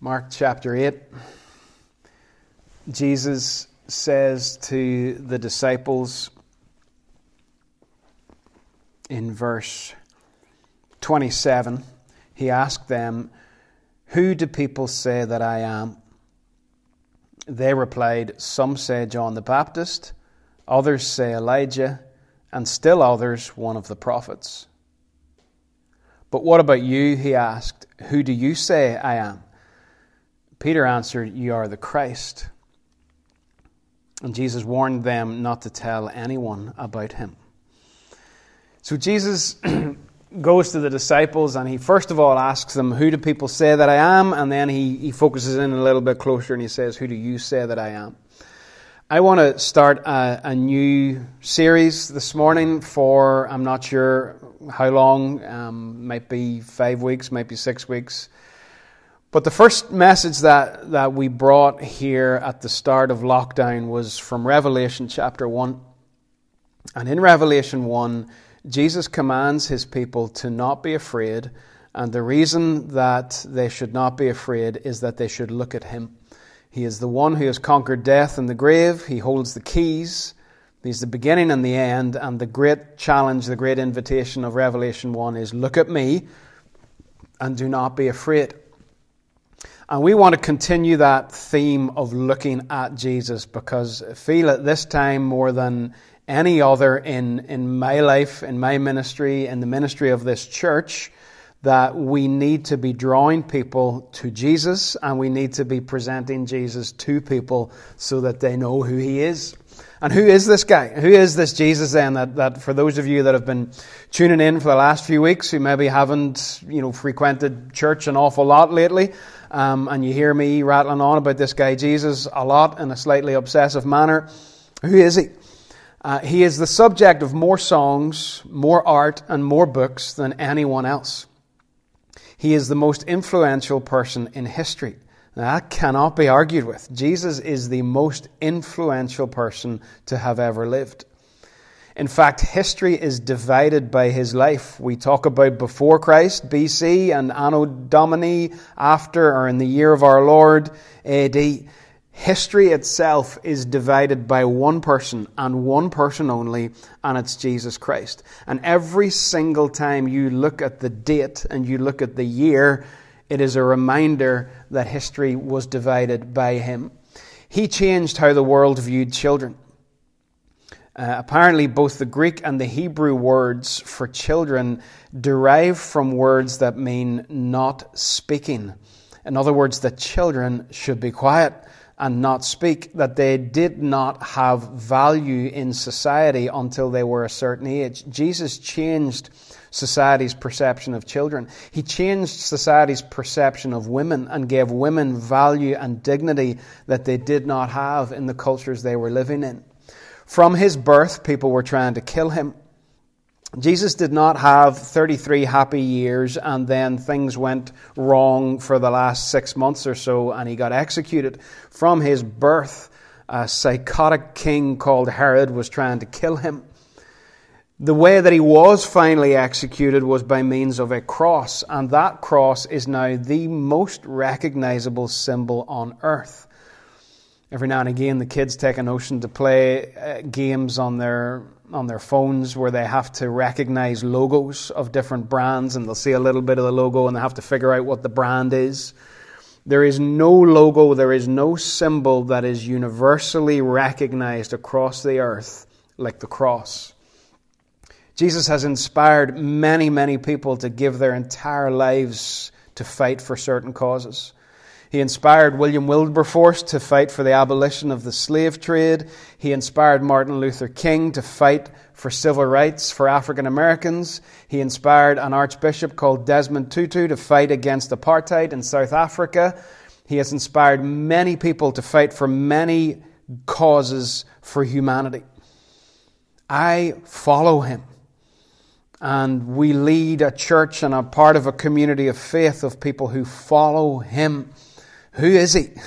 Mark chapter 8, Jesus says to the disciples in verse 27, he asked them, Who do people say that I am? They replied, Some say John the Baptist, others say Elijah, and still others one of the prophets. But what about you? He asked, Who do you say I am? Peter answered, You are the Christ. And Jesus warned them not to tell anyone about him. So Jesus goes to the disciples and he first of all asks them, Who do people say that I am? And then he, he focuses in a little bit closer and he says, Who do you say that I am? I want to start a, a new series this morning for, I'm not sure how long, um, might be five weeks, might be six weeks. But the first message that, that we brought here at the start of lockdown was from Revelation chapter 1. And in Revelation 1, Jesus commands his people to not be afraid. And the reason that they should not be afraid is that they should look at him. He is the one who has conquered death and the grave. He holds the keys. He's the beginning and the end. And the great challenge, the great invitation of Revelation 1 is look at me and do not be afraid. And we want to continue that theme of looking at Jesus because I feel at this time more than any other in, in my life, in my ministry, in the ministry of this church, that we need to be drawing people to Jesus and we need to be presenting Jesus to people so that they know who he is. And who is this guy? Who is this Jesus then? That, that for those of you that have been tuning in for the last few weeks, who maybe haven't, you know, frequented church an awful lot lately, um, and you hear me rattling on about this guy Jesus a lot in a slightly obsessive manner. Who is he? Uh, he is the subject of more songs, more art, and more books than anyone else. He is the most influential person in history. Now, that cannot be argued with. Jesus is the most influential person to have ever lived. In fact, history is divided by his life. We talk about before Christ, BC, and Anno Domini, after or in the year of our Lord, AD. History itself is divided by one person and one person only, and it's Jesus Christ. And every single time you look at the date and you look at the year, it is a reminder that history was divided by him. He changed how the world viewed children. Uh, apparently, both the Greek and the Hebrew words for children derive from words that mean not speaking. In other words, that children should be quiet and not speak, that they did not have value in society until they were a certain age. Jesus changed society's perception of children. He changed society's perception of women and gave women value and dignity that they did not have in the cultures they were living in. From his birth, people were trying to kill him. Jesus did not have 33 happy years and then things went wrong for the last six months or so and he got executed. From his birth, a psychotic king called Herod was trying to kill him. The way that he was finally executed was by means of a cross, and that cross is now the most recognizable symbol on earth. Every now and again, the kids take a notion to play uh, games on their on their phones where they have to recognize logos of different brands, and they'll see a little bit of the logo, and they have to figure out what the brand is. There is no logo, there is no symbol that is universally recognized across the earth like the cross. Jesus has inspired many, many people to give their entire lives to fight for certain causes. He inspired William Wilberforce to fight for the abolition of the slave trade. He inspired Martin Luther King to fight for civil rights for African Americans. He inspired an archbishop called Desmond Tutu to fight against apartheid in South Africa. He has inspired many people to fight for many causes for humanity. I follow him. And we lead a church and a part of a community of faith of people who follow him. Who is he?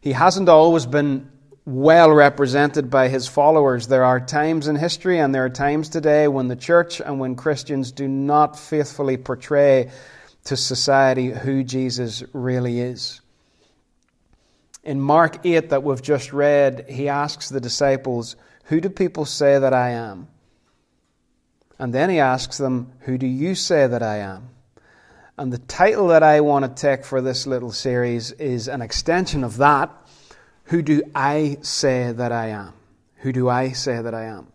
He hasn't always been well represented by his followers. There are times in history and there are times today when the church and when Christians do not faithfully portray to society who Jesus really is. In Mark 8, that we've just read, he asks the disciples, Who do people say that I am? And then he asks them, Who do you say that I am? And the title that I want to take for this little series is an extension of that. Who do I say that I am? Who do I say that I am?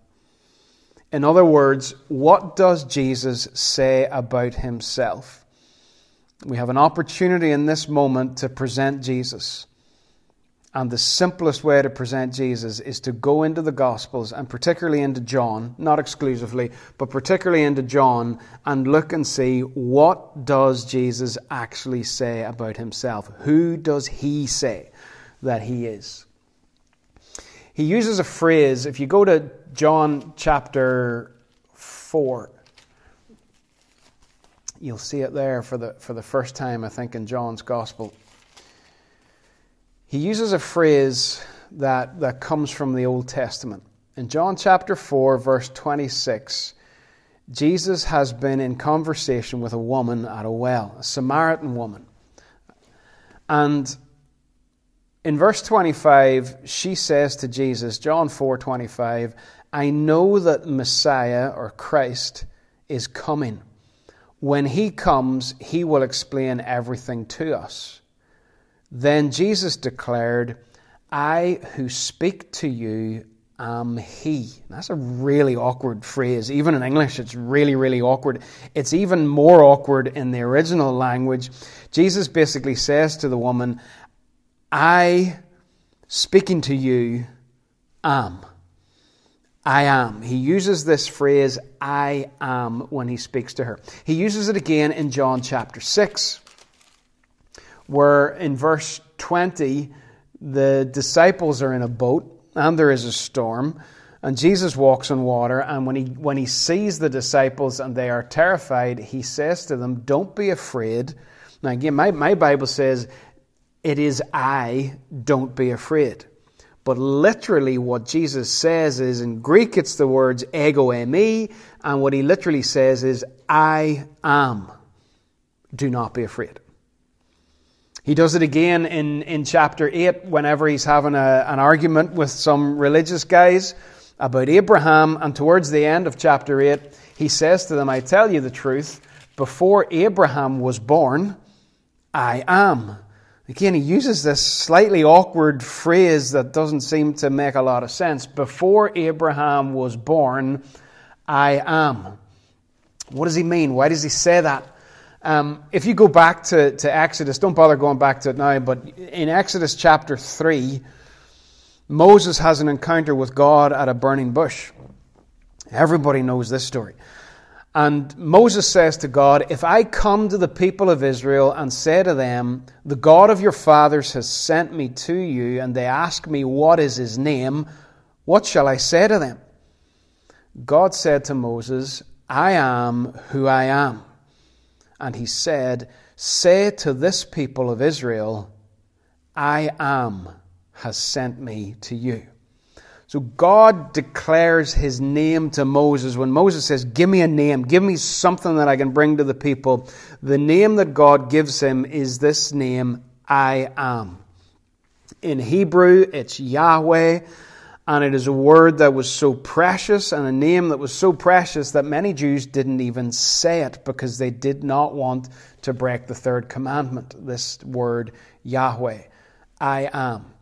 In other words, what does Jesus say about himself? We have an opportunity in this moment to present Jesus. And the simplest way to present Jesus is to go into the Gospels and particularly into John, not exclusively, but particularly into John and look and see what does Jesus actually say about himself? Who does he say that he is? He uses a phrase, if you go to John chapter 4, you'll see it there for the, for the first time, I think, in John's Gospel he uses a phrase that, that comes from the Old Testament. In John chapter 4, verse 26, Jesus has been in conversation with a woman at a well, a Samaritan woman. And in verse 25, she says to Jesus, John 4 25, I know that Messiah or Christ is coming. When he comes, he will explain everything to us. Then Jesus declared, I who speak to you am He. That's a really awkward phrase. Even in English, it's really, really awkward. It's even more awkward in the original language. Jesus basically says to the woman, I, speaking to you, am. I am. He uses this phrase, I am, when he speaks to her. He uses it again in John chapter 6 where in verse 20, the disciples are in a boat and there is a storm. And Jesus walks on water, and when he, when he sees the disciples and they are terrified, he says to them, Don't be afraid. Now, again, my, my Bible says, It is I, don't be afraid. But literally, what Jesus says is in Greek, it's the words ego eimi, and what he literally says is, I am. Do not be afraid. He does it again in, in chapter 8 whenever he's having a, an argument with some religious guys about Abraham. And towards the end of chapter 8, he says to them, I tell you the truth, before Abraham was born, I am. Again, he uses this slightly awkward phrase that doesn't seem to make a lot of sense. Before Abraham was born, I am. What does he mean? Why does he say that? Um, if you go back to, to Exodus, don't bother going back to it now, but in Exodus chapter 3, Moses has an encounter with God at a burning bush. Everybody knows this story. And Moses says to God, If I come to the people of Israel and say to them, The God of your fathers has sent me to you, and they ask me, What is his name? What shall I say to them? God said to Moses, I am who I am and he said, Say to this people of Israel, I am has sent me to you. So God declares his name to Moses. When Moses says, Give me a name, give me something that I can bring to the people, the name that God gives him is this name, I am. In Hebrew, it's Yahweh and it is a word that was so precious and a name that was so precious that many Jews didn't even say it because they did not want to break the third commandment. This word, Yahweh, I am.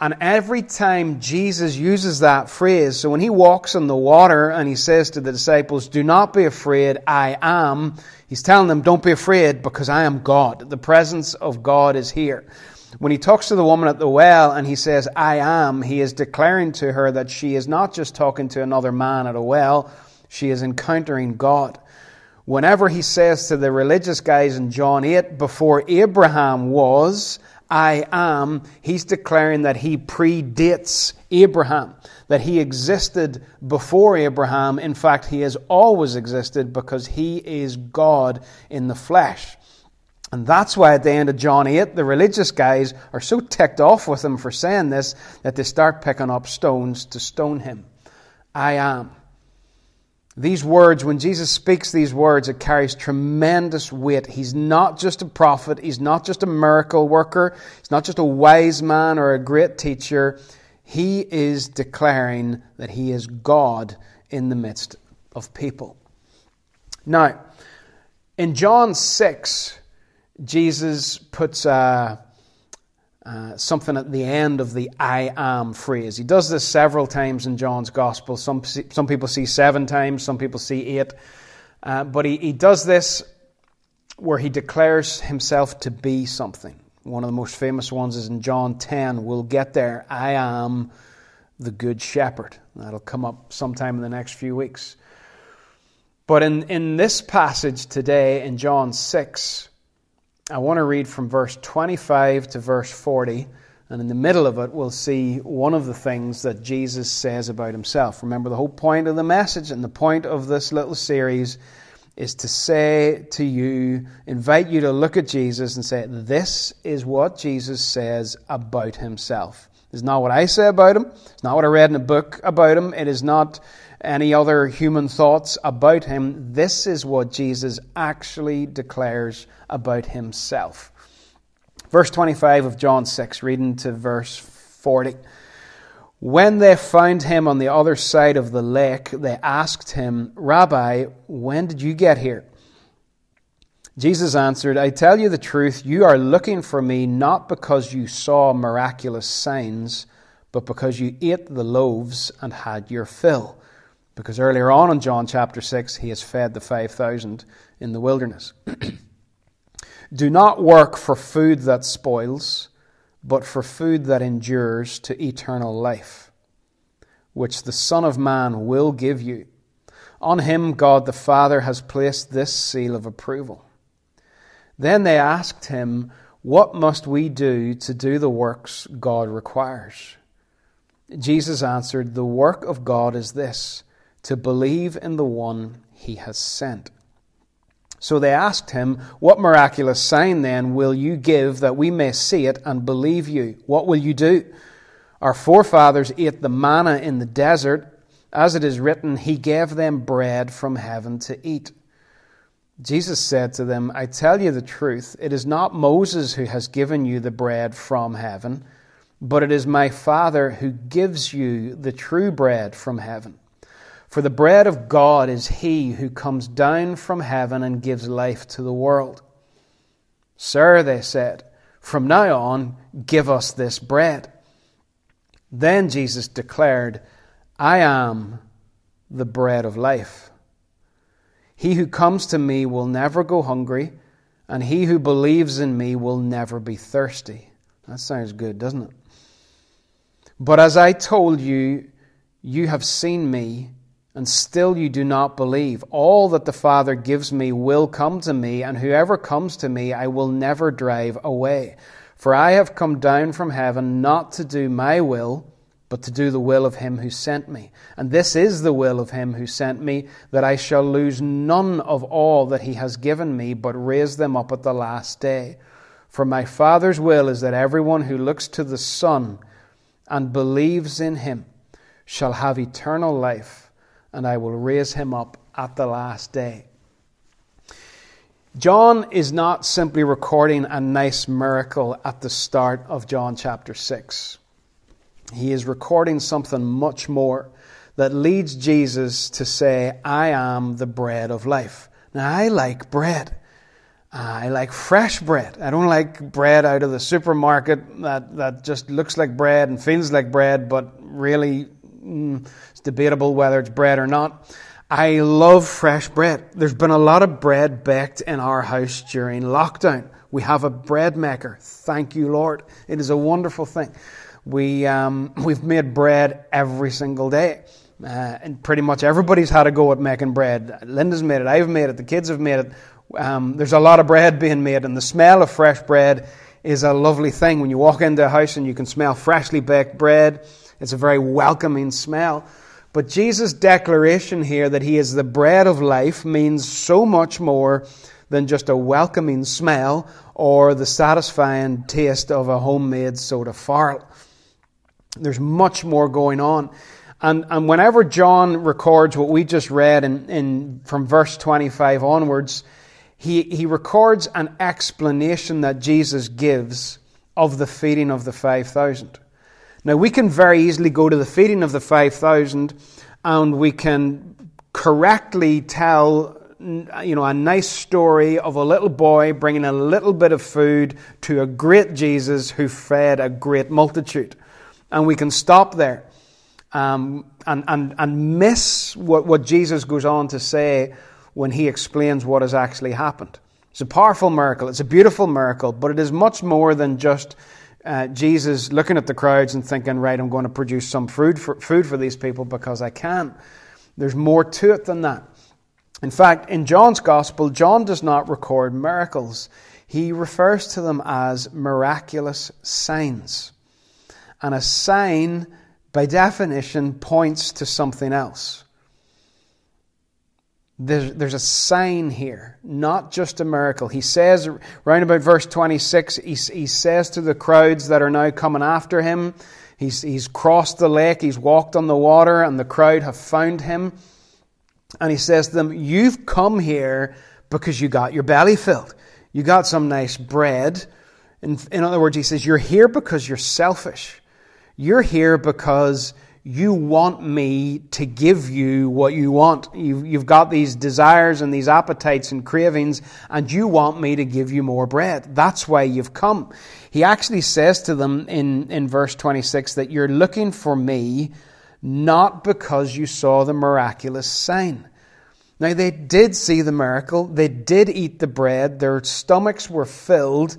And every time Jesus uses that phrase, so when he walks on the water and he says to the disciples, Do not be afraid, I am, he's telling them, Don't be afraid because I am God. The presence of God is here. When he talks to the woman at the well and he says, I am, he is declaring to her that she is not just talking to another man at a well, she is encountering God. Whenever he says to the religious guys in John 8, before Abraham was, I am, he's declaring that he predates Abraham, that he existed before Abraham. In fact, he has always existed because he is God in the flesh. And that's why at the end of John 8, the religious guys are so ticked off with him for saying this that they start picking up stones to stone him. I am. These words, when Jesus speaks these words, it carries tremendous weight. He's not just a prophet. He's not just a miracle worker. He's not just a wise man or a great teacher. He is declaring that he is God in the midst of people. Now, in John 6, Jesus puts a, uh, something at the end of the I am phrase. He does this several times in John's Gospel. Some, some people see seven times, some people see eight. Uh, but he, he does this where he declares himself to be something. One of the most famous ones is in John 10. We'll get there. I am the Good Shepherd. That'll come up sometime in the next few weeks. But in, in this passage today, in John 6, I want to read from verse 25 to verse 40. And in the middle of it, we'll see one of the things that Jesus says about himself. Remember, the whole point of the message and the point of this little series is to say to you, invite you to look at Jesus and say, This is what Jesus says about himself. It's not what I say about him. It's not what I read in a book about him. It is not any other human thoughts about him. This is what Jesus actually declares about himself. Verse 25 of John 6, reading to verse 40. When they found him on the other side of the lake, they asked him, Rabbi, when did you get here? Jesus answered, I tell you the truth, you are looking for me not because you saw miraculous signs, but because you ate the loaves and had your fill. Because earlier on in John chapter 6, he has fed the 5,000 in the wilderness. Do not work for food that spoils, but for food that endures to eternal life, which the Son of Man will give you. On him God the Father has placed this seal of approval. Then they asked him, What must we do to do the works God requires? Jesus answered, The work of God is this to believe in the one he has sent. So they asked him, What miraculous sign then will you give that we may see it and believe you? What will you do? Our forefathers ate the manna in the desert. As it is written, He gave them bread from heaven to eat. Jesus said to them, I tell you the truth, it is not Moses who has given you the bread from heaven, but it is my Father who gives you the true bread from heaven. For the bread of God is he who comes down from heaven and gives life to the world. Sir, they said, from now on, give us this bread. Then Jesus declared, I am the bread of life. He who comes to me will never go hungry, and he who believes in me will never be thirsty. That sounds good, doesn't it? But as I told you, you have seen me and still you do not believe. All that the Father gives me will come to me, and whoever comes to me I will never drive away. For I have come down from heaven not to do my will, but to do the will of him who sent me. And this is the will of him who sent me, that I shall lose none of all that he has given me, but raise them up at the last day. For my Father's will is that everyone who looks to the Son and believes in him shall have eternal life and I will raise him up at the last day. John is not simply recording a nice miracle at the start of John chapter 6. He is recording something much more that leads Jesus to say, I am the bread of life. Now, I like bread. I like fresh bread. I don't like bread out of the supermarket that, that just looks like bread and feels like bread, but really mm, debatable whether it's bread or not. I love fresh bread. There's been a lot of bread baked in our house during lockdown. We have a bread maker. Thank you, Lord. It is a wonderful thing. We, um, we've made bread every single day. Uh, and pretty much everybody's had a go at making bread. Linda's made it, I've made it, the kids have made it. Um, there's a lot of bread being made, and the smell of fresh bread is a lovely thing. When you walk into a house and you can smell freshly baked bread, it's a very welcoming smell. But Jesus' declaration here that he is the bread of life means so much more than just a welcoming smell or the satisfying taste of a homemade soda farl. There's much more going on. And, and whenever John records what we just read in, in, from verse 25 onwards, he, he records an explanation that Jesus gives of the feeding of the 5,000. Now, we can very easily go to the feeding of the 5,000 and we can correctly tell you know, a nice story of a little boy bringing a little bit of food to a great Jesus who fed a great multitude. And we can stop there um, and, and, and miss what, what Jesus goes on to say when he explains what has actually happened. It's a powerful miracle, it's a beautiful miracle, but it is much more than just uh, Jesus looking at the crowds and thinking, right, I'm going to produce some food for, food for these people because I can. There's more to it than that. In fact, in John's Gospel, John does not record miracles. He refers to them as miraculous signs. And a sign, by definition, points to something else. There's, there's a sign here, not just a miracle. He says, round about verse 26, he, he says to the crowds that are now coming after him, he's, he's crossed the lake, he's walked on the water, and the crowd have found him. And he says to them, You've come here because you got your belly filled. You got some nice bread. In, in other words, he says, You're here because you're selfish. You're here because you want me to give you what you want. You've, you've got these desires and these appetites and cravings, and you want me to give you more bread. That's why you've come. He actually says to them in, in verse 26 that you're looking for me not because you saw the miraculous sign. Now, they did see the miracle, they did eat the bread, their stomachs were filled,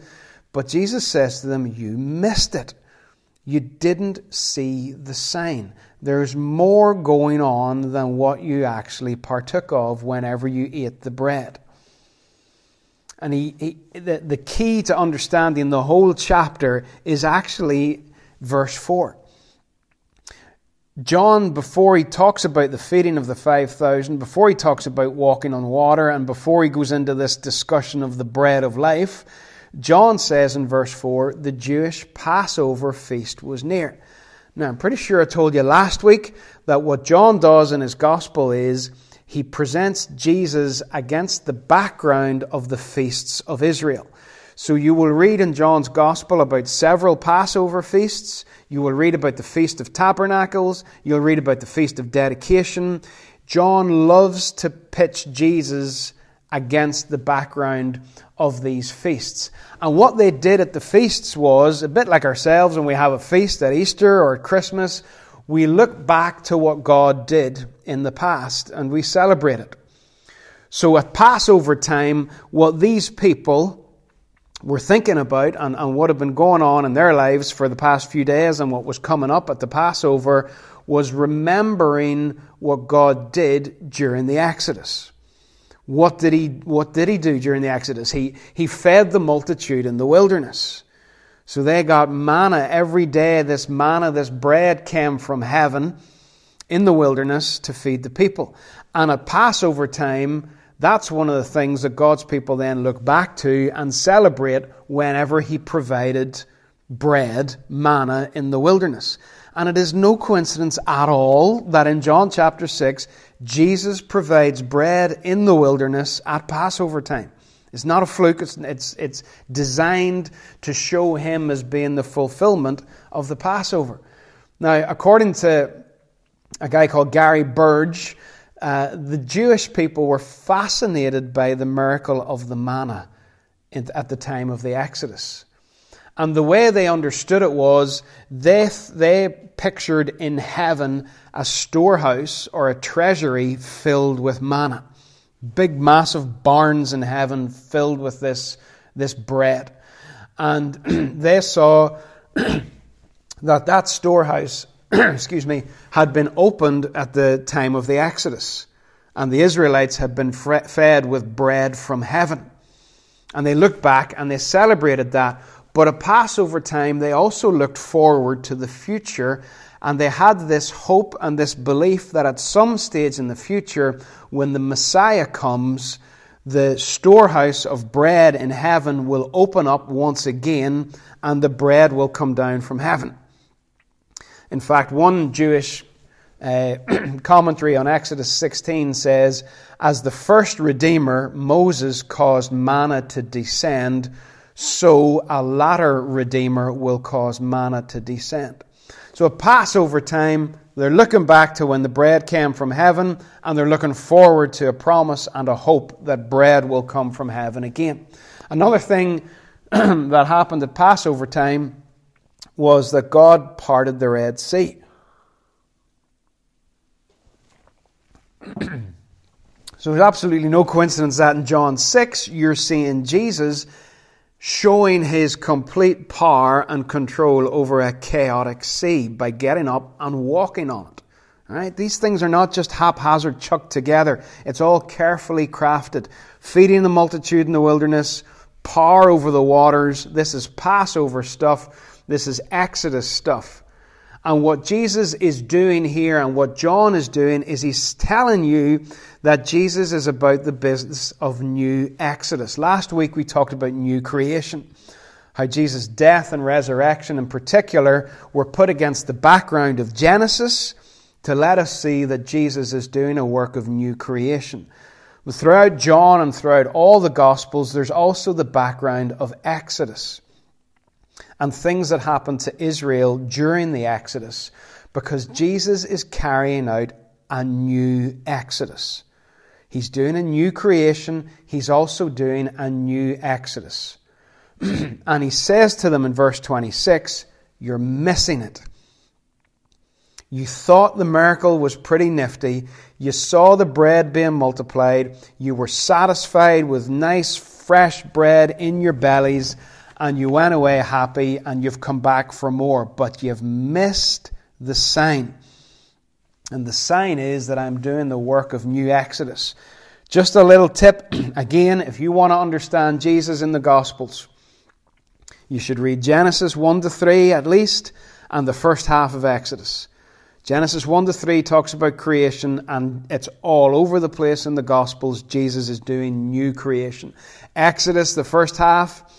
but Jesus says to them, You missed it. You didn't see the sign. There's more going on than what you actually partook of whenever you ate the bread. And he, he, the, the key to understanding the whole chapter is actually verse 4. John, before he talks about the feeding of the 5,000, before he talks about walking on water, and before he goes into this discussion of the bread of life, John says in verse 4 the Jewish Passover feast was near. Now, I'm pretty sure I told you last week that what John does in his gospel is he presents Jesus against the background of the feasts of Israel. So you will read in John's Gospel about several Passover feasts. You will read about the Feast of Tabernacles. You'll read about the Feast of Dedication. John loves to pitch Jesus against the background of these feasts. And what they did at the feasts was a bit like ourselves when we have a feast at Easter or at Christmas. We look back to what God did in the past and we celebrate it. So at Passover time, what these people, were thinking about and, and what had been going on in their lives for the past few days and what was coming up at the Passover was remembering what God did during the Exodus. What did he, what did he do during the Exodus? He, he fed the multitude in the wilderness. So they got manna every day. This manna, this bread came from heaven in the wilderness to feed the people. And at Passover time, that's one of the things that God's people then look back to and celebrate whenever He provided bread, manna in the wilderness. And it is no coincidence at all that in John chapter 6, Jesus provides bread in the wilderness at Passover time. It's not a fluke, it's, it's, it's designed to show Him as being the fulfillment of the Passover. Now, according to a guy called Gary Burge, uh, the Jewish people were fascinated by the miracle of the manna at the time of the Exodus. And the way they understood it was they, they pictured in heaven a storehouse or a treasury filled with manna. Big, massive barns in heaven filled with this, this bread. And they saw that that storehouse excuse me, had been opened at the time of the Exodus. And the Israelites had been fed with bread from heaven. And they looked back and they celebrated that. But at Passover time, they also looked forward to the future. And they had this hope and this belief that at some stage in the future, when the Messiah comes, the storehouse of bread in heaven will open up once again and the bread will come down from heaven. In fact, one Jewish uh, commentary on Exodus 16 says, As the first Redeemer, Moses caused manna to descend, so a latter Redeemer will cause manna to descend. So at Passover time, they're looking back to when the bread came from heaven, and they're looking forward to a promise and a hope that bread will come from heaven again. Another thing that happened at Passover time was that God parted the Red Sea. so there's absolutely no coincidence that in John 6 you're seeing Jesus showing his complete power and control over a chaotic sea by getting up and walking on it. Right? These things are not just haphazard chucked together. It's all carefully crafted. Feeding the multitude in the wilderness, power over the waters. This is Passover stuff. This is Exodus stuff. And what Jesus is doing here and what John is doing is he's telling you that Jesus is about the business of new exodus. Last week we talked about new creation. How Jesus' death and resurrection in particular were put against the background of Genesis to let us see that Jesus is doing a work of new creation. But throughout John and throughout all the Gospels, there's also the background of Exodus and things that happened to Israel during the Exodus because Jesus is carrying out a new Exodus. He's doing a new creation, he's also doing a new Exodus. and he says to them in verse 26, You're missing it. You thought the miracle was pretty nifty. You saw the bread being multiplied. You were satisfied with nice, fresh bread in your bellies and you went away happy and you've come back for more, but you've missed the sign. And the sign is that I'm doing the work of new Exodus. Just a little tip again, if you want to understand Jesus in the Gospels, you should read Genesis 1 to 3 at least, and the first half of Exodus. Genesis 1 to 3 talks about creation, and it's all over the place in the Gospels. Jesus is doing new creation. Exodus, the first half,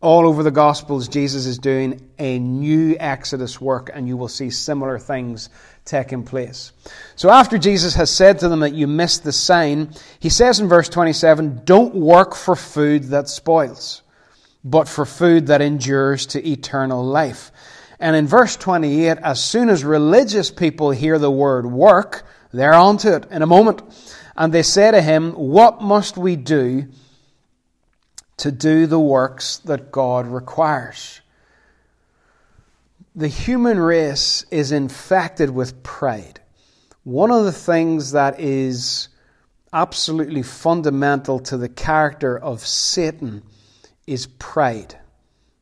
all over the Gospels, Jesus is doing a new Exodus work, and you will see similar things taking place. So, after Jesus has said to them that you missed the sign, he says in verse 27 Don't work for food that spoils, but for food that endures to eternal life. And in verse 28, as soon as religious people hear the word work, they're onto it in a moment. And they say to him, What must we do? To do the works that God requires. The human race is infected with pride. One of the things that is absolutely fundamental to the character of Satan is pride.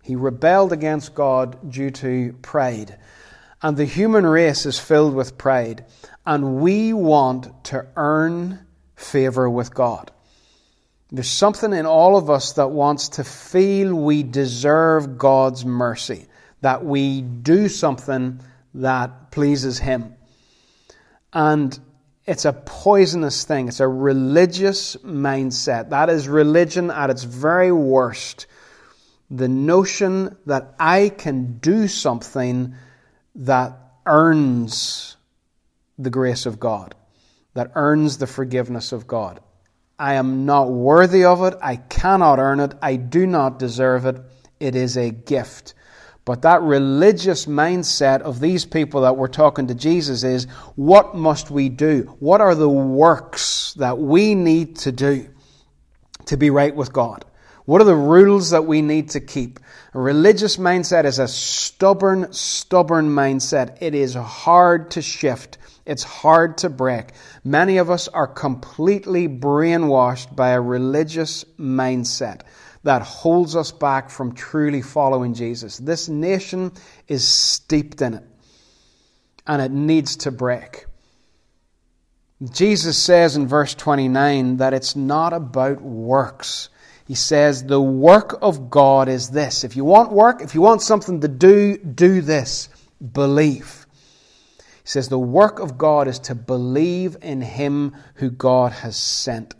He rebelled against God due to pride. And the human race is filled with pride. And we want to earn favor with God. There's something in all of us that wants to feel we deserve God's mercy, that we do something that pleases Him. And it's a poisonous thing. It's a religious mindset. That is religion at its very worst. The notion that I can do something that earns the grace of God, that earns the forgiveness of God. I am not worthy of it. I cannot earn it. I do not deserve it. It is a gift. But that religious mindset of these people that were talking to Jesus is what must we do? What are the works that we need to do to be right with God? What are the rules that we need to keep? A religious mindset is a stubborn, stubborn mindset. It is hard to shift. It's hard to break. Many of us are completely brainwashed by a religious mindset that holds us back from truly following Jesus. This nation is steeped in it, and it needs to break. Jesus says in verse 29 that it's not about works. He says, The work of God is this. If you want work, if you want something to do, do this. Believe. He says the work of God is to believe in Him who God has sent.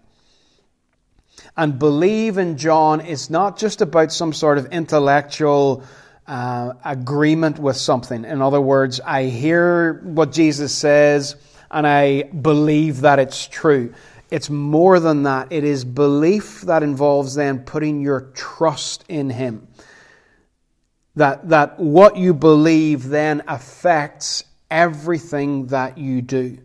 And believe in John is not just about some sort of intellectual uh, agreement with something. In other words, I hear what Jesus says and I believe that it's true. It's more than that. It is belief that involves then putting your trust in Him. That, that what you believe then affects everything that you do.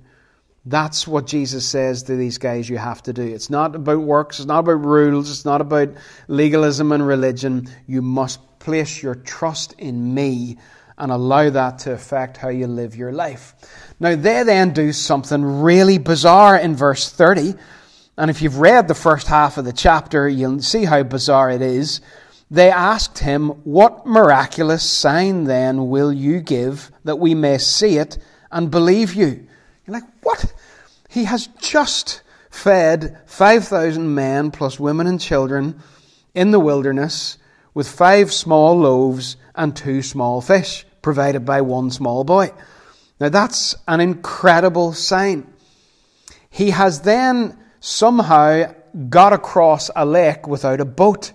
That's what Jesus says to these guys you have to do. It's not about works, it's not about rules, it's not about legalism and religion. You must place your trust in me and allow that to affect how you live your life. Now, they then do something really bizarre in verse 30. And if you've read the first half of the chapter, you'll see how bizarre it is. They asked him, What miraculous sign then will you give that we may see it and believe you? You're like, What? He has just fed 5,000 men plus women and children in the wilderness with five small loaves and two small fish provided by one small boy. Now that's an incredible sign. He has then somehow got across a lake without a boat.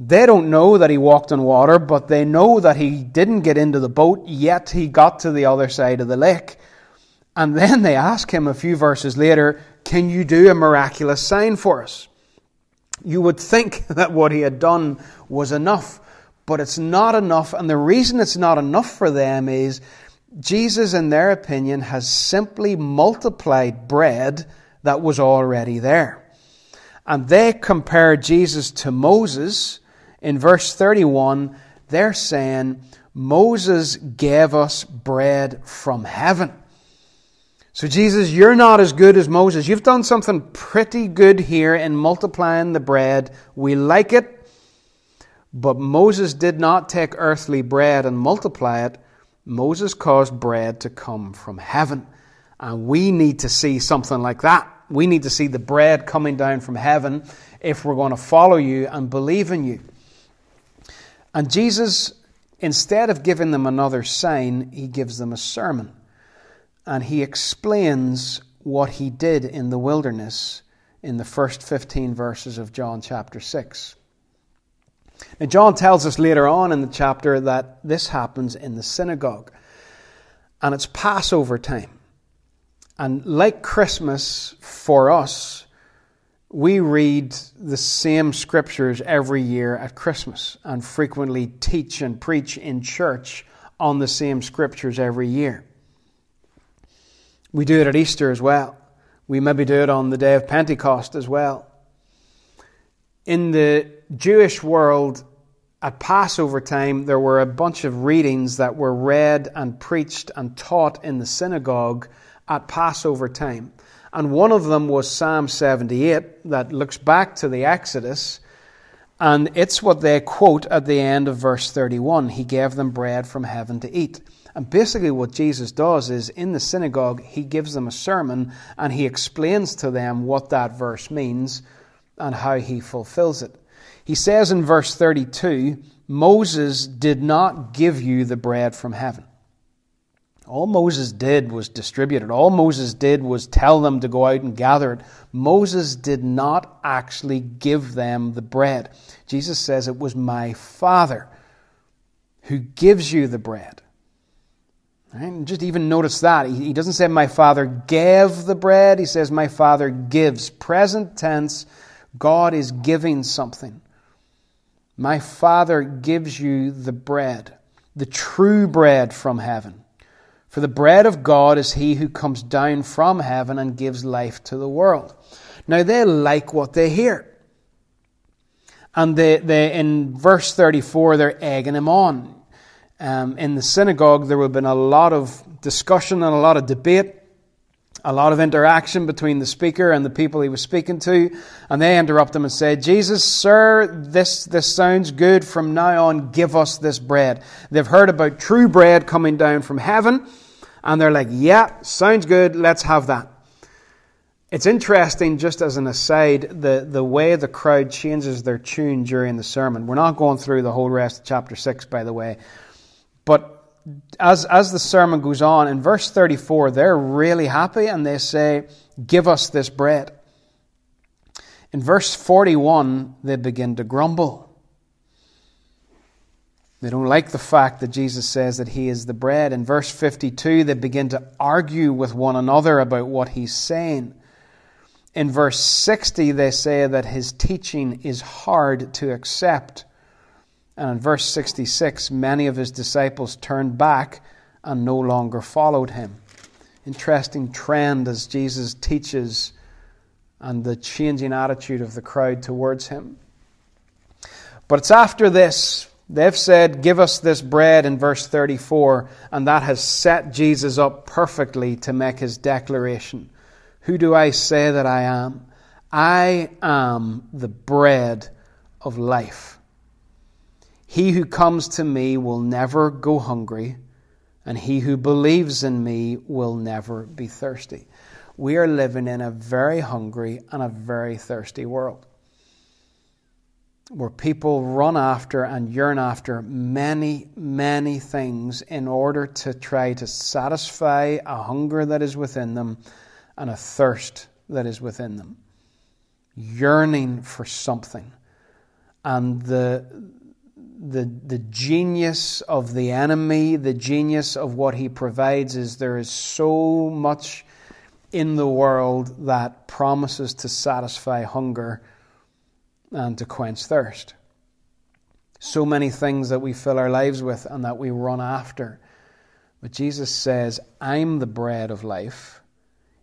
They don't know that he walked on water, but they know that he didn't get into the boat, yet he got to the other side of the lake. And then they ask him a few verses later, Can you do a miraculous sign for us? You would think that what he had done was enough. But it's not enough. And the reason it's not enough for them is Jesus, in their opinion, has simply multiplied bread that was already there. And they compare Jesus to Moses. In verse 31, they're saying, Moses gave us bread from heaven. So, Jesus, you're not as good as Moses. You've done something pretty good here in multiplying the bread. We like it. But Moses did not take earthly bread and multiply it. Moses caused bread to come from heaven. And we need to see something like that. We need to see the bread coming down from heaven if we're going to follow you and believe in you. And Jesus, instead of giving them another sign, he gives them a sermon. And he explains what he did in the wilderness in the first 15 verses of John chapter 6. Now, John tells us later on in the chapter that this happens in the synagogue. And it's Passover time. And like Christmas for us, we read the same scriptures every year at Christmas and frequently teach and preach in church on the same scriptures every year. We do it at Easter as well. We maybe do it on the day of Pentecost as well. In the Jewish world, at Passover time, there were a bunch of readings that were read and preached and taught in the synagogue at Passover time. And one of them was Psalm 78 that looks back to the Exodus. And it's what they quote at the end of verse 31 He gave them bread from heaven to eat. And basically, what Jesus does is in the synagogue, he gives them a sermon and he explains to them what that verse means and how he fulfills it. He says in verse 32 Moses did not give you the bread from heaven. All Moses did was distribute it. All Moses did was tell them to go out and gather it. Moses did not actually give them the bread. Jesus says it was my Father who gives you the bread. Right? Just even notice that. He doesn't say, My Father gave the bread. He says, My Father gives. Present tense, God is giving something. My Father gives you the bread, the true bread from heaven. For the bread of God is he who comes down from heaven and gives life to the world. Now they like what they hear. And they, they, in verse 34, they're egging him on. Um, in the synagogue, there would have been a lot of discussion and a lot of debate a lot of interaction between the speaker and the people he was speaking to, and they interrupt him and say, Jesus, sir, this, this sounds good. From now on, give us this bread. They've heard about true bread coming down from heaven, and they're like, yeah, sounds good, let's have that. It's interesting, just as an aside, the, the way the crowd changes their tune during the sermon. We're not going through the whole rest of chapter 6, by the way. But as, as the sermon goes on, in verse 34, they're really happy and they say, Give us this bread. In verse 41, they begin to grumble. They don't like the fact that Jesus says that he is the bread. In verse 52, they begin to argue with one another about what he's saying. In verse 60, they say that his teaching is hard to accept. And in verse 66, many of his disciples turned back and no longer followed him. Interesting trend as Jesus teaches and the changing attitude of the crowd towards him. But it's after this, they've said, Give us this bread in verse 34, and that has set Jesus up perfectly to make his declaration. Who do I say that I am? I am the bread of life. He who comes to me will never go hungry, and he who believes in me will never be thirsty. We are living in a very hungry and a very thirsty world where people run after and yearn after many, many things in order to try to satisfy a hunger that is within them and a thirst that is within them. Yearning for something. And the, the, the genius of the enemy, the genius of what he provides, is there is so much in the world that promises to satisfy hunger and to quench thirst. So many things that we fill our lives with and that we run after. But Jesus says, I'm the bread of life.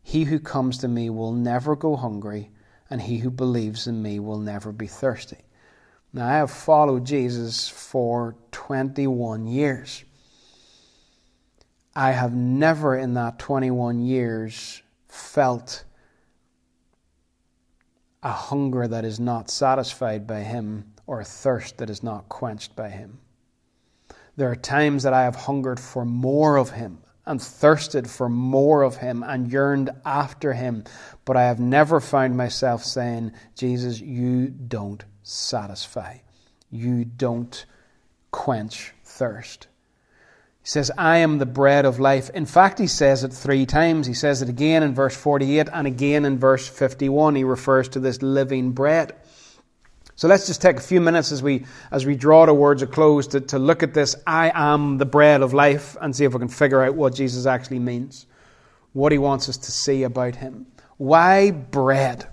He who comes to me will never go hungry, and he who believes in me will never be thirsty. Now, I have followed Jesus for 21 years. I have never in that 21 years felt a hunger that is not satisfied by Him or a thirst that is not quenched by Him. There are times that I have hungered for more of Him and thirsted for more of Him and yearned after Him, but I have never found myself saying, Jesus, you don't satisfy. You don't quench thirst. He says, I am the bread of life. In fact, he says it three times. He says it again in verse 48 and again in verse 51. He refers to this living bread. So let's just take a few minutes as we, as we draw towards a close to, to look at this I am the bread of life and see if we can figure out what Jesus actually means, what he wants us to see about him. Why bread?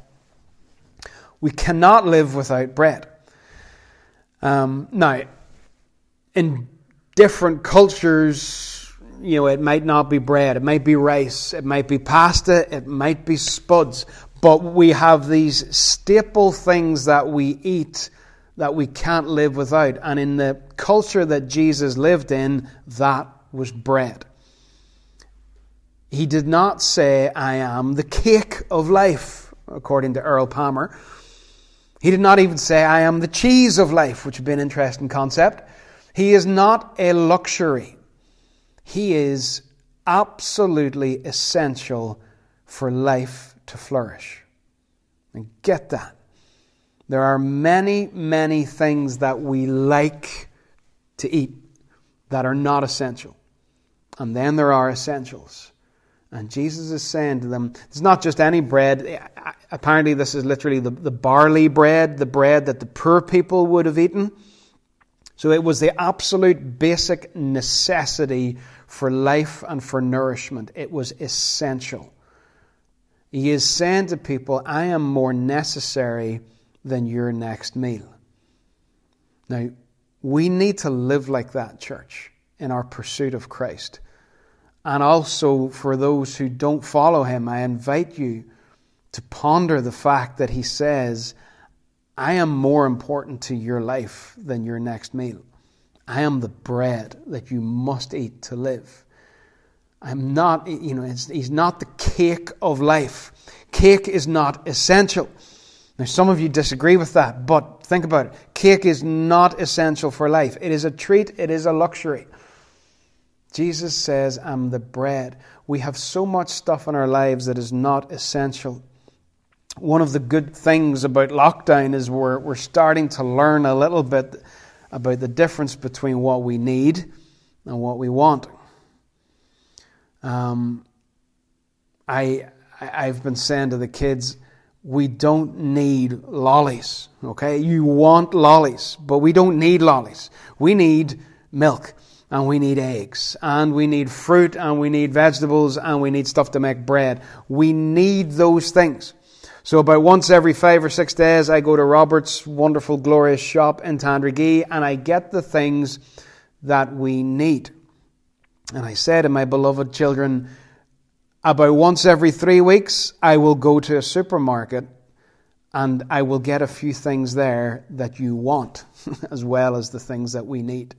We cannot live without bread. Um, now, in different cultures, you know, it might not be bread, it might be rice, it might be pasta, it might be spuds, but we have these staple things that we eat that we can't live without. And in the culture that Jesus lived in, that was bread. He did not say, I am the cake of life, according to Earl Palmer. He did not even say, I am the cheese of life, which would be an interesting concept. He is not a luxury. He is absolutely essential for life to flourish. And get that. There are many, many things that we like to eat that are not essential. And then there are essentials. And Jesus is saying to them, it's not just any bread. Apparently, this is literally the, the barley bread, the bread that the poor people would have eaten. So it was the absolute basic necessity for life and for nourishment. It was essential. He is saying to people, I am more necessary than your next meal. Now, we need to live like that, church, in our pursuit of Christ. And also for those who don't follow him, I invite you to ponder the fact that he says, I am more important to your life than your next meal. I am the bread that you must eat to live. I'm not, you know, he's not the cake of life. Cake is not essential. Now, some of you disagree with that, but think about it. Cake is not essential for life. It is a treat, it is a luxury. Jesus says, I'm the bread. We have so much stuff in our lives that is not essential one of the good things about lockdown is we're, we're starting to learn a little bit about the difference between what we need and what we want. Um, I, I've been saying to the kids, we don't need lollies, okay? You want lollies, but we don't need lollies. We need milk and we need eggs and we need fruit and we need vegetables and we need stuff to make bread. We need those things. So about once every five or six days, I go to Robert's wonderful, glorious shop in Tandragee and I get the things that we need. And I say to my beloved children, about once every three weeks, I will go to a supermarket and I will get a few things there that you want, as well as the things that we need.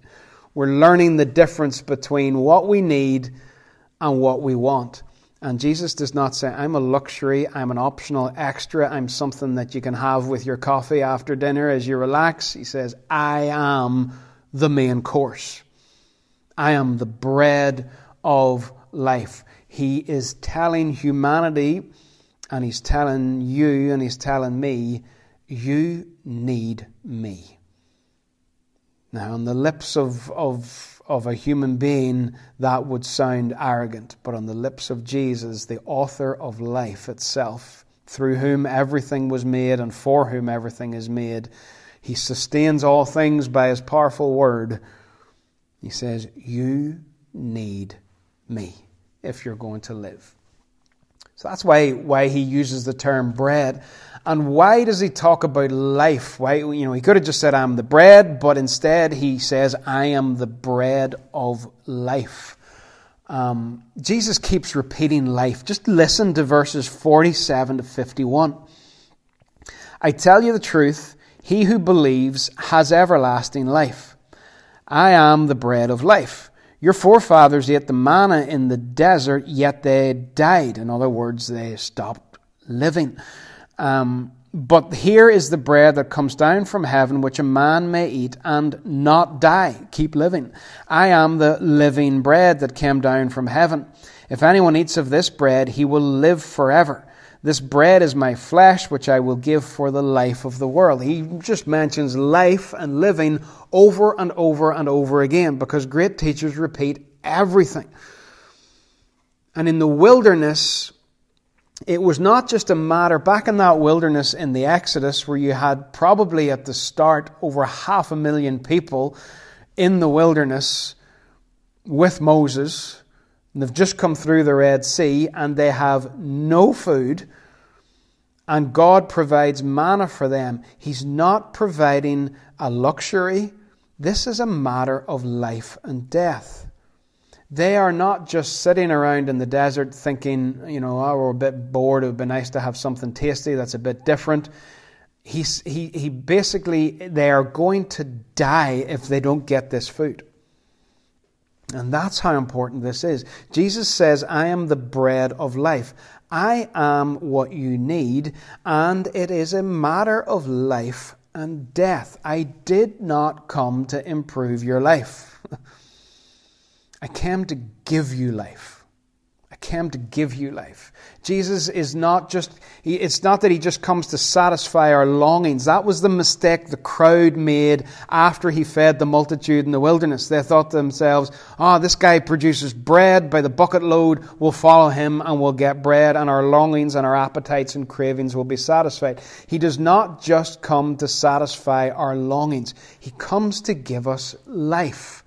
We're learning the difference between what we need and what we want. And Jesus does not say, I'm a luxury, I'm an optional extra, I'm something that you can have with your coffee after dinner as you relax. He says, I am the main course. I am the bread of life. He is telling humanity, and He's telling you, and He's telling me, you need me. Now, on the lips of, of, of a human being, that would sound arrogant, but on the lips of Jesus, the author of life itself, through whom everything was made and for whom everything is made, he sustains all things by his powerful word. He says, You need me if you're going to live. So that's why, why he uses the term bread. And why does he talk about life? Why, you know, he could have just said, I'm the bread, but instead he says, I am the bread of life. Um, Jesus keeps repeating life. Just listen to verses 47 to 51. I tell you the truth, he who believes has everlasting life. I am the bread of life. Your forefathers ate the manna in the desert, yet they died. In other words, they stopped living. Um, but here is the bread that comes down from heaven, which a man may eat and not die, keep living. I am the living bread that came down from heaven. If anyone eats of this bread, he will live forever. This bread is my flesh, which I will give for the life of the world. He just mentions life and living over and over and over again because great teachers repeat everything. And in the wilderness, it was not just a matter back in that wilderness in the Exodus where you had probably at the start over half a million people in the wilderness with Moses. And they've just come through the Red Sea and they have no food. And God provides manna for them. He's not providing a luxury. This is a matter of life and death. They are not just sitting around in the desert thinking, you know, oh, we're a bit bored. It would be nice to have something tasty that's a bit different. He's, he, he basically, they are going to die if they don't get this food. And that's how important this is. Jesus says, I am the bread of life. I am what you need, and it is a matter of life and death. I did not come to improve your life. I came to give you life. I came to give you life. Jesus is not just, it's not that he just comes to satisfy our longings. That was the mistake the crowd made after he fed the multitude in the wilderness. They thought to themselves, oh, this guy produces bread by the bucket load. We'll follow him and we'll get bread and our longings and our appetites and cravings will be satisfied. He does not just come to satisfy our longings. He comes to give us life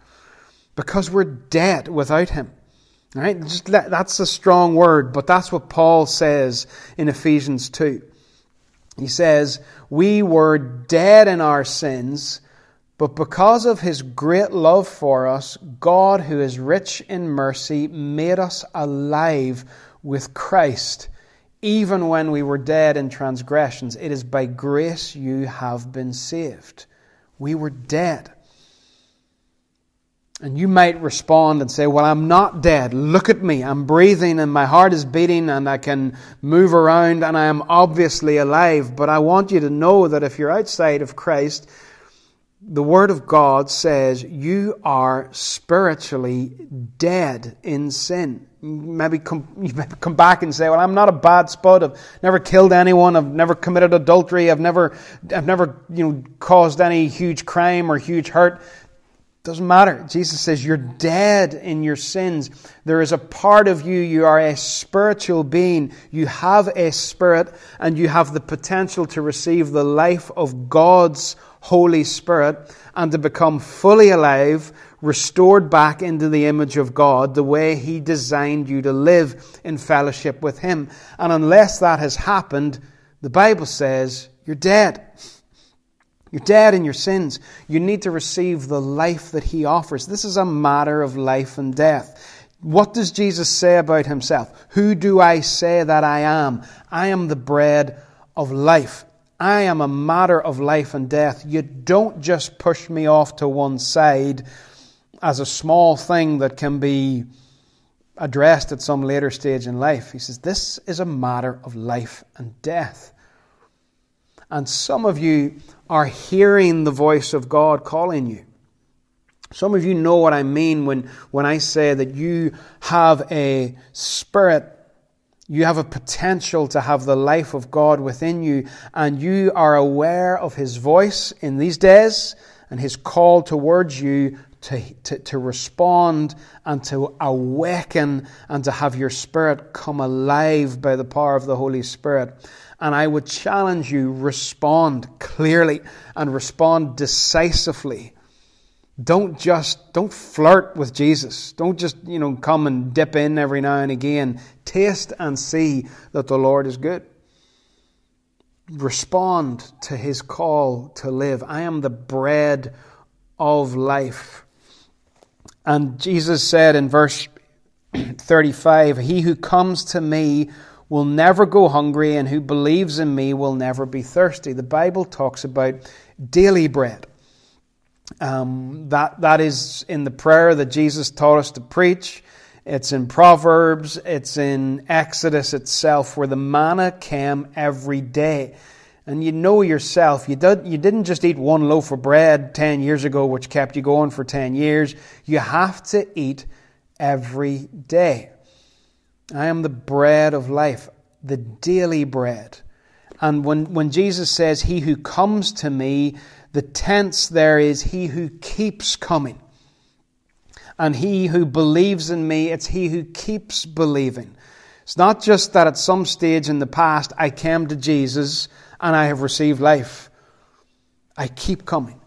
because we're dead without him. Right? Just let, that's a strong word, but that's what Paul says in Ephesians 2. He says, We were dead in our sins, but because of his great love for us, God, who is rich in mercy, made us alive with Christ, even when we were dead in transgressions. It is by grace you have been saved. We were dead. And you might respond and say, Well, I'm not dead. Look at me. I'm breathing and my heart is beating and I can move around and I am obviously alive. But I want you to know that if you're outside of Christ, the Word of God says you are spiritually dead in sin. Maybe come, you maybe come back and say, "Well, I'm not a bad spud. I've never killed anyone. I've never committed adultery. I've never, I've never, you know, caused any huge crime or huge hurt." Doesn't matter. Jesus says you're dead in your sins. There is a part of you, you are a spiritual being. You have a spirit and you have the potential to receive the life of God's Holy Spirit and to become fully alive, restored back into the image of God, the way He designed you to live in fellowship with Him. And unless that has happened, the Bible says you're dead. You're dead in your sins. You need to receive the life that He offers. This is a matter of life and death. What does Jesus say about Himself? Who do I say that I am? I am the bread of life. I am a matter of life and death. You don't just push me off to one side as a small thing that can be addressed at some later stage in life. He says, This is a matter of life and death. And some of you are hearing the voice of God calling you. Some of you know what I mean when, when I say that you have a spirit you have a potential to have the life of God within you, and you are aware of His voice in these days and His call towards you to, to, to respond and to awaken and to have your spirit come alive by the power of the Holy Spirit. And I would challenge you respond clearly and respond decisively don't just don't flirt with Jesus. Don't just, you know, come and dip in every now and again. Taste and see that the Lord is good. Respond to his call to live. I am the bread of life. And Jesus said in verse 35, He who comes to me will never go hungry, and who believes in me will never be thirsty. The Bible talks about daily bread. Um, that, that is in the prayer that Jesus taught us to preach. It's in Proverbs, it's in Exodus itself, where the manna came every day. And you know yourself, you, did, you didn't just eat one loaf of bread 10 years ago, which kept you going for 10 years. You have to eat every day. I am the bread of life, the daily bread. And when, when Jesus says, He who comes to me, the tense there is he who keeps coming. And he who believes in me, it's he who keeps believing. It's not just that at some stage in the past I came to Jesus and I have received life. I keep coming.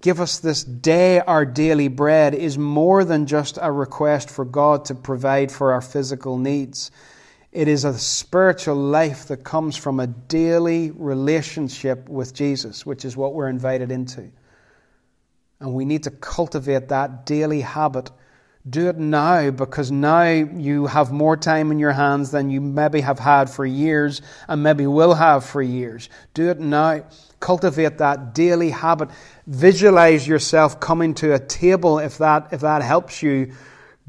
Give us this day our daily bread is more than just a request for God to provide for our physical needs. It is a spiritual life that comes from a daily relationship with Jesus, which is what we're invited into. And we need to cultivate that daily habit. Do it now because now you have more time in your hands than you maybe have had for years and maybe will have for years. Do it now. Cultivate that daily habit. Visualize yourself coming to a table if that, if that helps you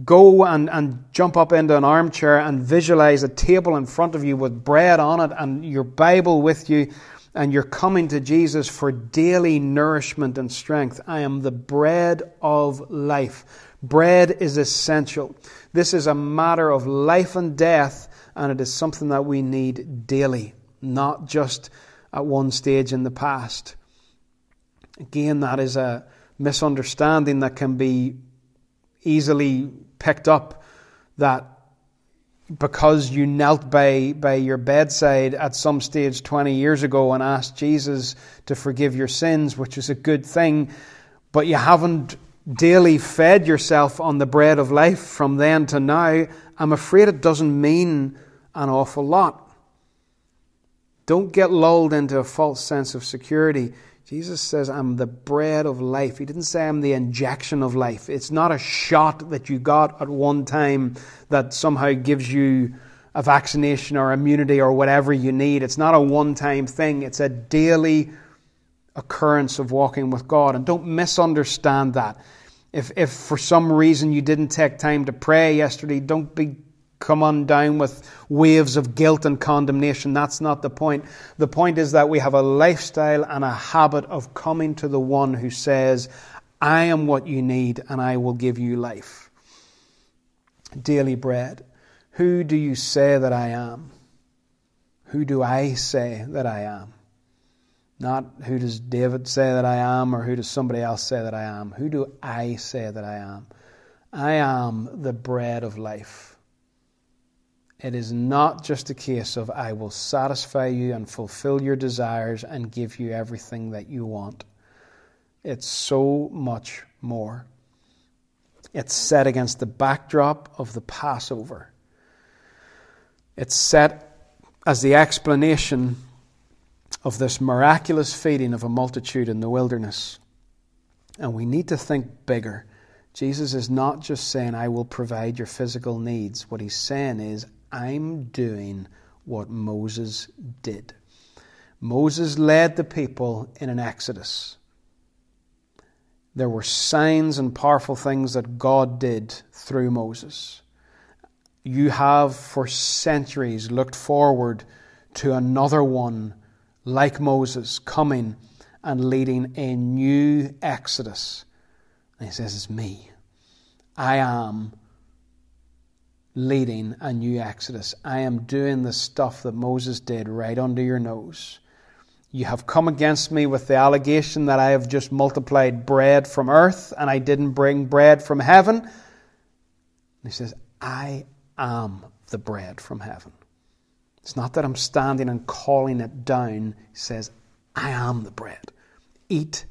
go and, and jump up into an armchair and visualize a table in front of you with bread on it and your Bible with you, and you're coming to Jesus for daily nourishment and strength. I am the bread of life. Bread is essential. This is a matter of life and death, and it is something that we need daily, not just at one stage in the past. Again, that is a misunderstanding that can be easily picked up that because you knelt by, by your bedside at some stage 20 years ago and asked Jesus to forgive your sins, which is a good thing, but you haven't daily fed yourself on the bread of life from then to now, I'm afraid it doesn't mean an awful lot. Don't get lulled into a false sense of security. Jesus says, I'm the bread of life. He didn't say I'm the injection of life. It's not a shot that you got at one time that somehow gives you a vaccination or immunity or whatever you need. It's not a one time thing, it's a daily occurrence of walking with God. And don't misunderstand that. If, if for some reason you didn't take time to pray yesterday, don't be come on down with waves of guilt and condemnation. That's not the point. The point is that we have a lifestyle and a habit of coming to the one who says, I am what you need and I will give you life. Daily bread. Who do you say that I am? Who do I say that I am? Not who does David say that I am or who does somebody else say that I am. Who do I say that I am? I am the bread of life. It is not just a case of I will satisfy you and fulfill your desires and give you everything that you want. it's so much more. It's set against the backdrop of the Passover. It's set as the explanation of this miraculous feeding of a multitude in the wilderness. And we need to think bigger. Jesus is not just saying, I will provide your physical needs. What he's saying is, I'm doing what Moses did. Moses led the people in an exodus. There were signs and powerful things that God did through Moses. You have for centuries looked forward to another one like Moses coming and leading a new exodus. And he says, It's me. I am leading a new exodus. I am doing the stuff that Moses did right under your nose. You have come against me with the allegation that I have just multiplied bread from earth and I didn't bring bread from heaven. He says, I am the bread from heaven. It's not that I'm standing and calling it down. He says, I am the bread. Eat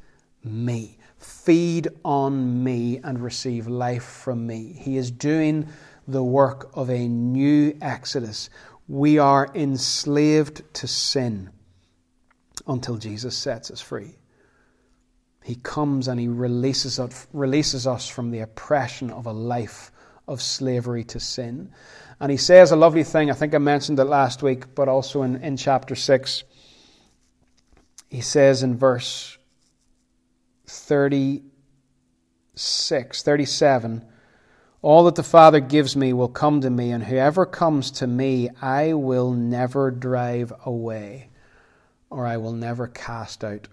me. Feed on me and receive life from me. He is doing the work of a new exodus. We are enslaved to sin until Jesus sets us free. He comes and he releases us, releases us from the oppression of a life of slavery to sin. And he says a lovely thing, I think I mentioned it last week, but also in, in chapter 6. He says in verse 36, 37, All that the Father gives me will come to me, and whoever comes to me I will never drive away or I will never cast out.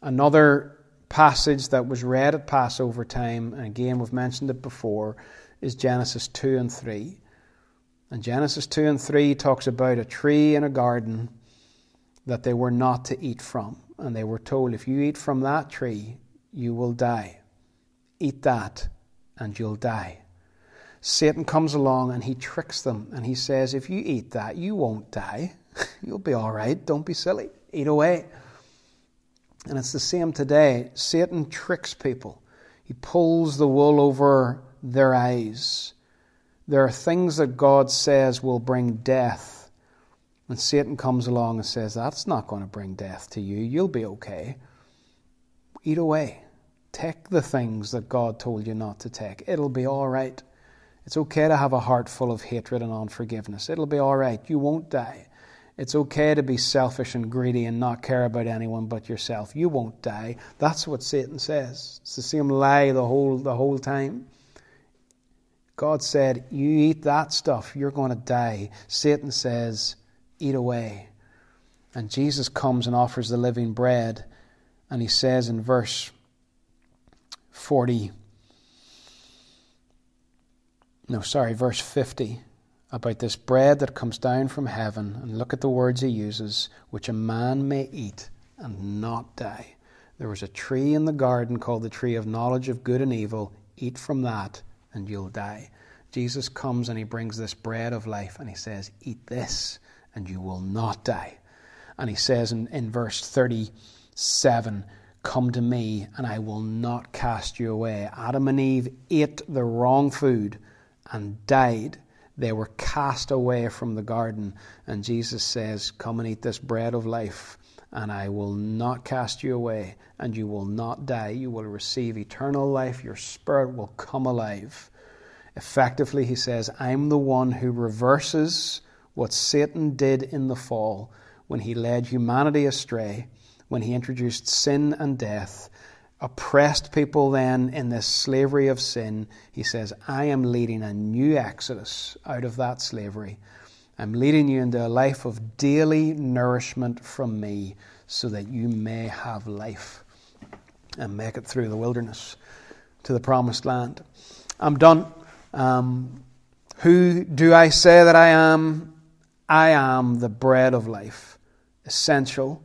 Another passage that was read at Passover time, and again we've mentioned it before, is Genesis 2 and 3. And Genesis 2 and 3 talks about a tree in a garden that they were not to eat from. And they were told, if you eat from that tree, you will die. Eat that, and you'll die. Satan comes along and he tricks them and he says, if you eat that, you won't die. You'll be all right. Don't be silly. Eat away. And it's the same today. Satan tricks people, he pulls the wool over their eyes. There are things that God says will bring death. And Satan comes along and says, That's not going to bring death to you. You'll be okay. Eat away. Take the things that God told you not to take. It'll be all right. It's okay to have a heart full of hatred and unforgiveness. It'll be all right. You won't die. It's okay to be selfish and greedy and not care about anyone but yourself. You won't die. That's what Satan says. It's the same lie the whole, the whole time. God said, You eat that stuff, you're going to die. Satan says, Eat away. And Jesus comes and offers the living bread. And he says in verse 40, no, sorry, verse 50 about this bread that comes down from heaven, and look at the words he uses, which a man may eat and not die. There was a tree in the garden called the tree of knowledge of good and evil. Eat from that, and you'll die. Jesus comes and he brings this bread of life, and he says, Eat this, and you will not die. And he says in, in verse 37, Come to me, and I will not cast you away. Adam and Eve ate the wrong food and died they were cast away from the garden. And Jesus says, Come and eat this bread of life, and I will not cast you away, and you will not die. You will receive eternal life. Your spirit will come alive. Effectively, he says, I'm the one who reverses what Satan did in the fall when he led humanity astray, when he introduced sin and death oppressed people then in this slavery of sin, he says, I am leading a new exodus out of that slavery. I'm leading you into a life of daily nourishment from me so that you may have life and make it through the wilderness to the promised land. I'm done. Um, who do I say that I am? I am the bread of life, essential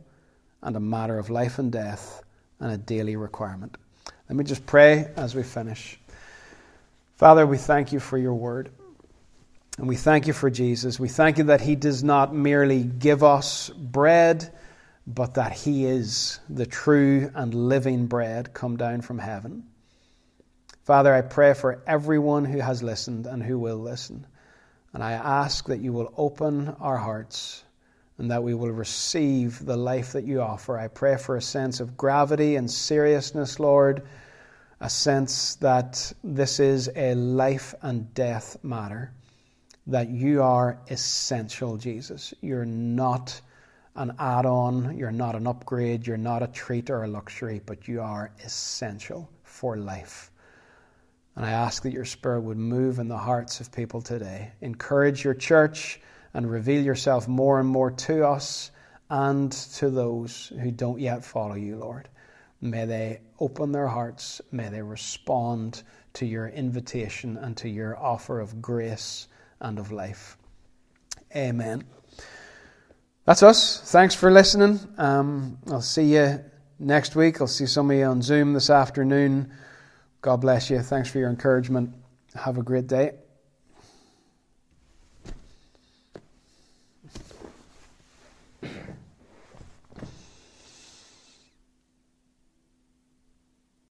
and a matter of life and death and a daily requirement. Let me just pray as we finish. Father, we thank you for your word. And we thank you for Jesus. We thank you that he does not merely give us bread, but that He is the true and living bread come down from heaven. Father, I pray for everyone who has listened and who will listen. And I ask that you will open our hearts and that we will receive the life that you offer. I pray for a sense of gravity and seriousness, Lord, a sense that this is a life and death matter, that you are essential, Jesus. You're not an add on, you're not an upgrade, you're not a treat or a luxury, but you are essential for life. And I ask that your Spirit would move in the hearts of people today. Encourage your church and reveal yourself more and more to us and to those who don't yet follow you, Lord. May they open their hearts. May they respond to your invitation and to your offer of grace and of life. Amen. That's us. Thanks for listening. Um, I'll see you next week. I'll see some of you on Zoom this afternoon. God bless you. Thanks for your encouragement. Have a great day.